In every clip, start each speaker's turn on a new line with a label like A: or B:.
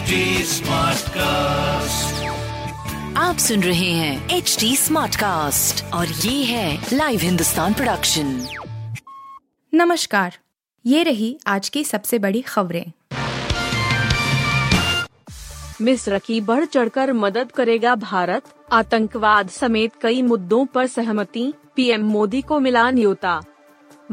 A: HD Smartcast.
B: आप सुन रहे हैं एच डी स्मार्ट कास्ट और ये है लाइव हिंदुस्तान प्रोडक्शन
C: नमस्कार ये रही आज की सबसे बड़ी खबरें
D: मिस्र की बढ़ चढ़कर मदद करेगा भारत आतंकवाद समेत कई मुद्दों पर सहमति पीएम मोदी को मिला न्योता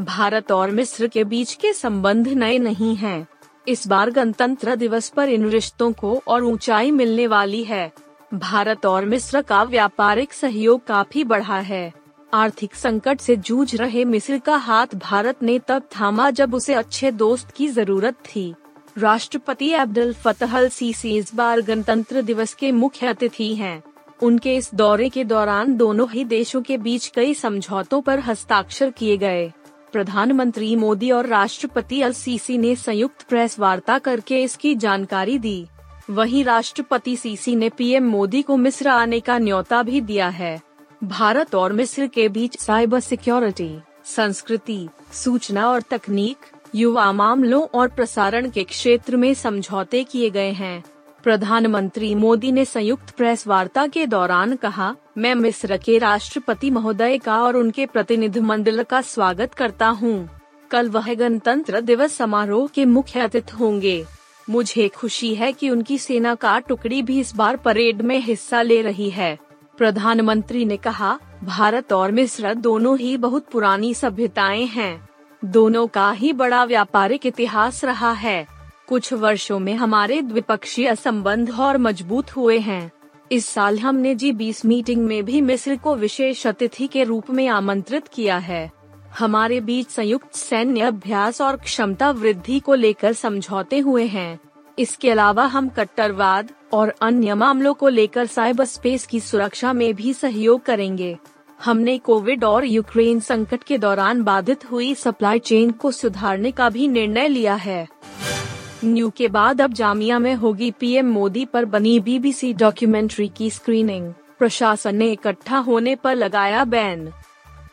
D: भारत और मिस्र के बीच के संबंध नए नहीं हैं। इस बार गणतंत्र दिवस पर इन रिश्तों को और ऊंचाई मिलने वाली है। भारत और मिस्र का व्यापारिक सहयोग काफ़ी बढ़ा है। आर्थिक संकट से जूझ रहे मिस्र का हाथ भारत ने तब थामा जब उसे अच्छे दोस्त की ज़रूरत थी। राष्ट्रपति अब्दुल फतह सीसी इस बार गणतंत्र दिवस के मुख्य अतिथि हैं। उनके इस दौरे के दौरान दोनों ही देशों के बीच कई समझौतों पर हस्ताक्षर किए गए। प्रधानमंत्री मोदी और राष्ट्रपति अल सीसी ने संयुक्त प्रेस वार्ता करके इसकी जानकारी दी। वहीं राष्ट्रपति सीसी ने पीएम मोदी को मिस्र आने का न्योता भी दिया है। भारत और मिस्र के बीच साइबर सिक्योरिटी, संस्कृति, सूचना और तकनीक, युवा मामलों और प्रसारण के क्षेत्र में समझौते किए गए हैं। प्रधानमंत्री मोदी ने संयुक्त प्रेस वार्ता के दौरान कहा मैं मिस्र के राष्ट्रपति महोदय का और उनके प्रतिनिधि मंडल का स्वागत करता हूँ। कल वह गणतंत्र दिवस समारोह के मुख्य अतिथि होंगे। मुझे खुशी है कि उनकी सेना का टुकड़ी भी इस बार परेड में हिस्सा ले रही है। प्रधानमंत्री ने कहा, भारत और मिस्र दोनों ही बहुत पुरानी सभ्यताएँ हैं। दोनों का ही बड़ा व्यापारिक इतिहास रहा है। कुछ वर्षों में हमारे द्विपक्षीय संबंध और मज़बूत हुए हैं। इस साल हमने जी बीस मीटिंग में भी मिस्र को विशेष अतिथि के रूप में आमंत्रित किया है। हमारे बीच संयुक्त सैन्य अभ्यास और क्षमता वृद्धि को लेकर समझौते हुए हैं। इसके अलावा हम कट्टरवाद और अन्य मामलों को लेकर साइबर स्पेस की सुरक्षा में भी सहयोग करेंगे। हमने कोविड और यूक्रेन संकट के दौरान बाधित हुई सप्लाई चेन को सुधारने का भी निर्णय लिया है। न्यू के बाद अब जामिया में होगी पीएम मोदी पर बनी बीबीसी डॉक्यूमेंट्री की स्क्रीनिंग। प्रशासन ने इकट्ठा होने पर लगाया बैन।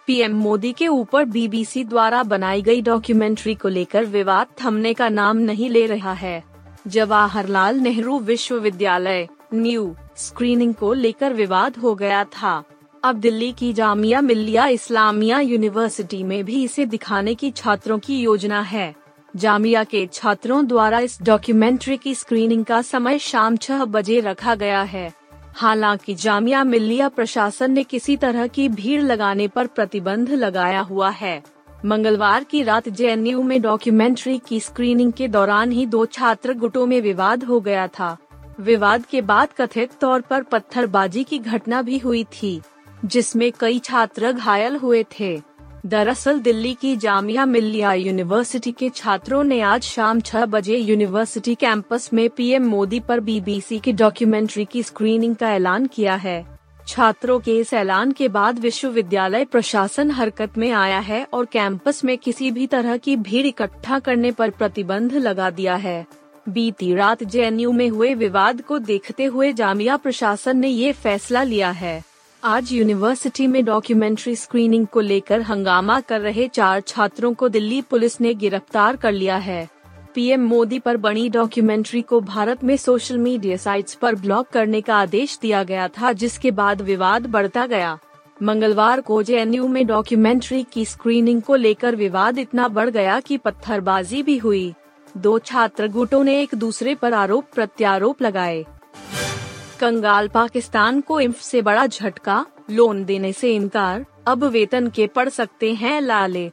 D: पीएम मोदी के ऊपर बीबीसी द्वारा बनाई गई डॉक्यूमेंट्री को लेकर विवाद थमने का नाम नहीं ले रहा है। जवाहरलाल नेहरू विश्वविद्यालय, न्यू, स्क्रीनिंग को लेकर विवाद हो गया था। अब दिल्ली की जामिया मिल्लिया इस्लामिया यूनिवर्सिटी में भी इसे दिखाने की छात्रों की योजना है। जामिया के छात्रों द्वारा इस डॉक्यूमेंट्री की स्क्रीनिंग का समय शाम छह बजे रखा गया है। हालाँकि जामिया मिल्लिया प्रशासन ने किसी तरह की भीड़ लगाने पर प्रतिबंध लगाया हुआ है। मंगलवार की रात जेएनयू में डॉक्यूमेंट्री की स्क्रीनिंग के दौरान ही दो छात्र गुटों में विवाद हो गया था। विवाद के बाद कथित तौर पर पत्थरबाजी की घटना भी हुई थी, जिसमें कई छात्र घायल हुए थे। दरअसल दिल्ली की जामिया मिल्लिया यूनिवर्सिटी के छात्रों ने आज शाम छह बजे यूनिवर्सिटी कैंपस में पीएम मोदी पर बीबीसी की डॉक्यूमेंट्री की स्क्रीनिंग का ऐलान किया है। छात्रों के इस ऐलान के बाद विश्वविद्यालय प्रशासन हरकत में आया है और कैंपस में किसी भी तरह की भीड़ इकट्ठा करने पर प्रतिबंध लगा दिया है। बीती रात जेएनयू में हुए विवाद को देखते हुए जामिया प्रशासन ने ये फैसला लिया है। आज यूनिवर्सिटी में डॉक्यूमेंट्री स्क्रीनिंग को लेकर हंगामा कर रहे चार छात्रों को दिल्ली पुलिस ने गिरफ़्तार कर लिया है। पीएम मोदी पर बनी डॉक्यूमेंट्री को भारत में सोशल मीडिया साइट्स पर ब्लॉक करने का आदेश दिया गया था, जिसके बाद विवाद बढ़ता गया। मंगलवार को जेएनयू में डॉक्यूमेंट्री की स्क्रीनिंग को लेकर विवाद इतना बढ़ गया कि पत्थरबाजी भी हुई। दो छात्र गुटों ने एक दूसरे पर आरोप प्रत्यारोप लगाए। कंगाल पाकिस्तान को इम्फ से बड़ा झटका, लोन देने से इनकार, अब वेतन के पड़ सकते हैं लाले।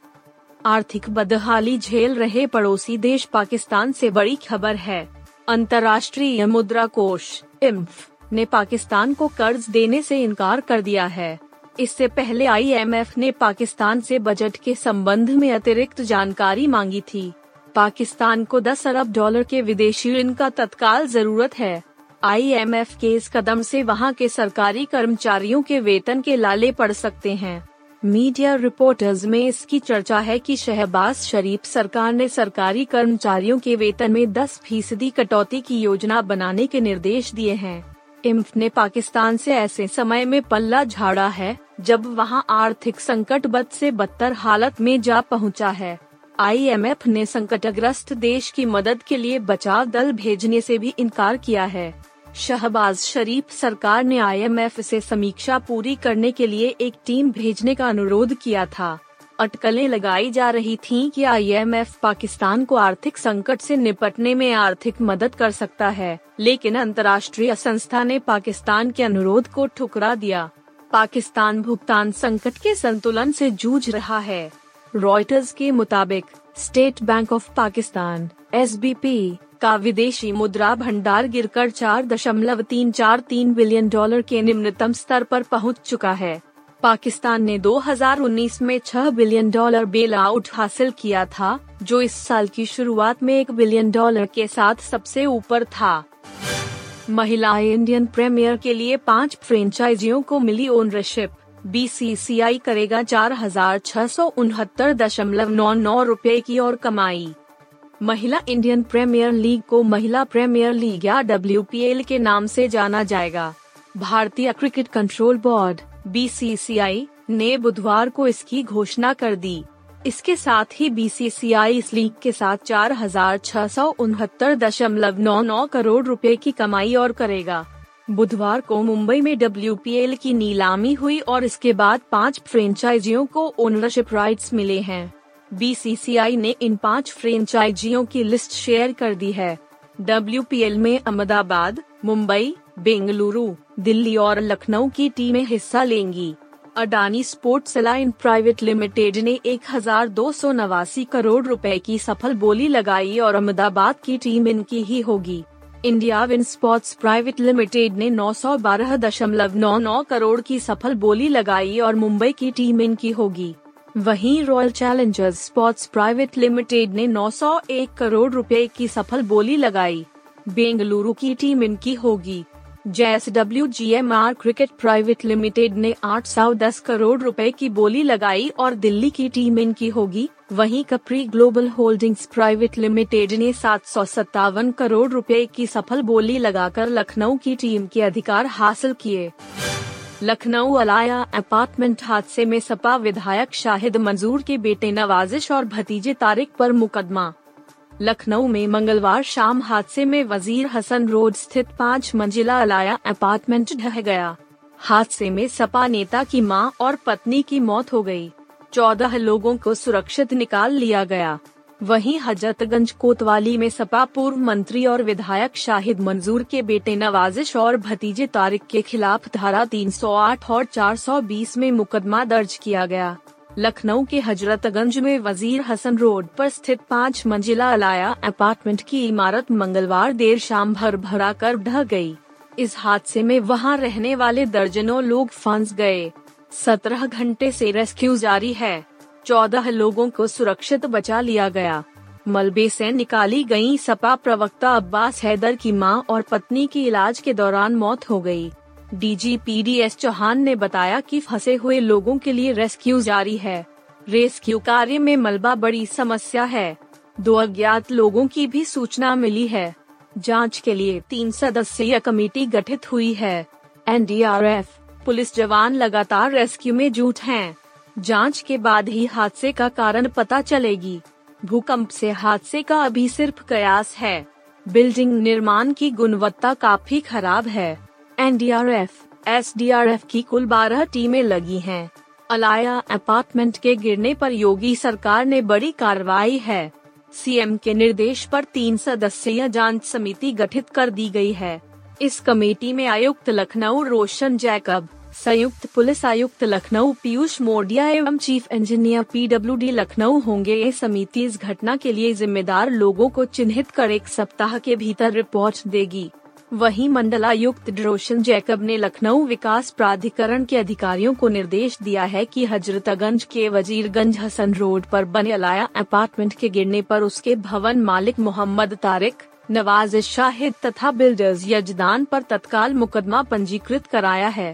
D: आर्थिक बदहाली झेल रहे पड़ोसी देश पाकिस्तान से बड़ी खबर है। अंतर्राष्ट्रीय मुद्रा कोष, इम्फ, ने पाकिस्तान को कर्ज देने से इनकार कर दिया है। इससे पहले आईएमएफ ने पाकिस्तान से बजट के संबंध में अतिरिक्त जानकारी मांगी थी। पाकिस्तान को 10 अरब डॉलर के विदेशी ऋण का तत्काल ज़रूरत है। आईएमएफ के इस कदम से वहाँ के सरकारी कर्मचारियों के वेतन के लाले पड़ सकते हैं। मीडिया रिपोर्टर्स में इसकी चर्चा है कि शहबाज शरीफ सरकार ने सरकारी कर्मचारियों के वेतन में 10 फ़ीसदी कटौती की योजना बनाने के निर्देश दिए हैं। इम्फ ने पाकिस्तान से ऐसे समय में पल्ला झाड़ा है, जब वहाँ आर्थिक संकट बद से बदतर हालत में जा पहुँचा है। आईएमएफ ने संकटग्रस्त देश की मदद के लिए बचाव दल भेजने से भी इनकार किया है। शहबाज शरीफ सरकार ने आईएमएफ से समीक्षा पूरी करने के लिए एक टीम भेजने का अनुरोध किया था। अटकलें लगाई जा रही थीं कि आईएमएफ पाकिस्तान को आर्थिक संकट से निपटने में आर्थिक मदद कर सकता है, लेकिन अंतर्राष्ट्रीय संस्था ने पाकिस्तान के अनुरोध को ठुकरा दिया। पाकिस्तान भुगतान संकट के संतुलन से जूझ रहा है। रॉयटर्स के मुताबिक, State Bank of Pakistan, SBP का विदेशी मुद्रा भंडार गिरकर चार दशमलव तीन चार तीन बिलियन डॉलर के निम्नतम स्तर पर पहुँच चुका है। पाकिस्तान ने 2019 में 6 बिलियन डॉलर बेल आउट हासिल किया था, जो इस साल की शुरुआत में एक बिलियन डॉलर के साथ सबसे ऊपर था। महिला इंडियन प्रीमियर के लिए पाँच फ्रेंचाइजियों को मिली ओनरशिप बीसीसीआई करेगा चार हज़ार छह सौ उनहत्तर दशमलव नौ नौ रूपए की और कमाई। महिला इंडियन प्रीमियर लीग को महिला प्रीमियर लीग या डब्ल्यूपीएल के नाम से जाना जाएगा। भारतीय क्रिकेट कंट्रोल बोर्ड बीसीसीआई ने बुधवार को इसकी घोषणा कर दी। इसके साथ ही बीसीसीआई इस लीग के साथ चार हज़ार छह सौ उनहत्तर दशमलव नौ नौ करोड़ रुपए की कमाई और करेगा। बुधवार को मुंबई में डब्ल्यूपीएल की नीलामी हुई और इसके बाद पाँच फ्रेंचाइजियों को ओनरशिप राइट्स मिले हैं। बीसीसीआई ने इन पाँच फ्रेंचाइजियों की लिस्ट शेयर कर दी है। डब्ल्यू में अहमदाबाद, मुंबई, बेंगलुरु, दिल्ली और लखनऊ की टीमें हिस्सा लेंगी। Adani Sports Line Private Limited ने एक हज़ार दो सौ नवासी करोड़ रुपए की सफल बोली लगाई और अहमदाबाद की टीम इनकी ही होगी। India Win Sports Private Limited ने नौ सौ बारह दशमलव नौ नौ करोड़ की सफल बोली लगाई और मुंबई की टीम इनकी होगी। वहीं Royal Challengers Sports Private Limited ने 901 करोड़ रुपए की सफल बोली लगाई। बेंगलुरु की टीम इनकी होगी। JS W G M R cricket Private Limited ने 810 करोड़ रुपए की बोली लगाई और दिल्ली की टीम इनकी होगी। वहीं Capri Global Holdings Private Limited ने सात सौ सत्तावन करोड़ रुपए की सफल बोली लगाकर लखनऊ की टीम के अधिकार हासिल किए। लखनऊ, अलाया अपार्टमेंट हादसे में सपा विधायक शाहिद मंजूर के बेटे नवाजिश और भतीजे तारिक पर मुकदमा। लखनऊ में मंगलवार शाम हादसे में वज़ीर हसन रोड स्थित पाँच मंजिला अलाया अपार्टमेंट ढह गया। हादसे में सपा नेता की माँ और पत्नी की मौत हो गई। चौदह लोगों को सुरक्षित निकाल लिया गया। वहीं हजरतगंज कोतवाली में सपा पूर्व मंत्री और विधायक शाहिद मंजूर के बेटे नवाजिश और भतीजे तारिक के खिलाफ धारा 308 और 420 में मुकदमा दर्ज किया गया। लखनऊ के हजरतगंज में वज़ीर हसन रोड पर स्थित पाँच मंजिला अलाया अपार्टमेंट की इमारत मंगलवार देर शाम भर भरा कर ढह गई। इस हादसे में वहाँ रहने वाले दर्जनों लोग फंस गए। सत्रह घंटे से रेस्क्यू जारी है। चौदह लोगों को सुरक्षित बचा लिया गया। मलबे से निकाली गई सपा प्रवक्ता अब्बास हैदर की माँ और पत्नी की इलाज के दौरान मौत हो गई। डी एस चौहान ने बताया कि फंसे हुए लोगों के लिए रेस्क्यू जारी है। रेस्क्यू कार्य में मलबा बड़ी समस्या है। दो अज्ञात लोगों की भी सूचना मिली है। जाँच के लिए तीन सदस्यीय कमेटी गठित हुई है। एनडीआरएफ, पुलिस जवान लगातार रेस्क्यू में जुट हैं। जाँच के बाद ही हादसे का कारण पता चलेगी। भूकंप से हादसे का अभी सिर्फ़ कयास है। बिल्डिंग निर्माण की गुणवत्ता काफ़ी खराब है। एनडीआरएफ, एसडीआरएफ की कुल बारह टीमें लगी हैं। अलाया अपार्टमेंट के गिरने पर योगी सरकार ने बड़ी कार्रवाई है। सीएम के निर्देश पर तीन सदस्यीय जाँच समिति गठित कर दी गई है। इस कमेटी में आयुक्त लखनऊ रोशन जैकब संयुक्त पुलिस आयुक्त लखनऊ पीयूष मोडिया एवं चीफ इंजीनियर पीडब्ल्यूडी लखनऊ होंगे। ये समिति इस घटना के लिए जिम्मेदार लोगों को चिन्हित कर एक सप्ताह के भीतर रिपोर्ट देगी। वहीं मंडलायुक्त रोशन जैकब ने लखनऊ विकास प्राधिकरण के अधिकारियों को निर्देश दिया है कि हजरतगंज के वजीरगंज हसन रोड पर बने अलाया अपार्टमेंट के गिरने पर उसके भवन मालिक मोहम्मद तारिक, नवाज़ शाहिद तथा बिल्डर्स यजदान पर तत्काल मुकदमा पंजीकृत कराया है।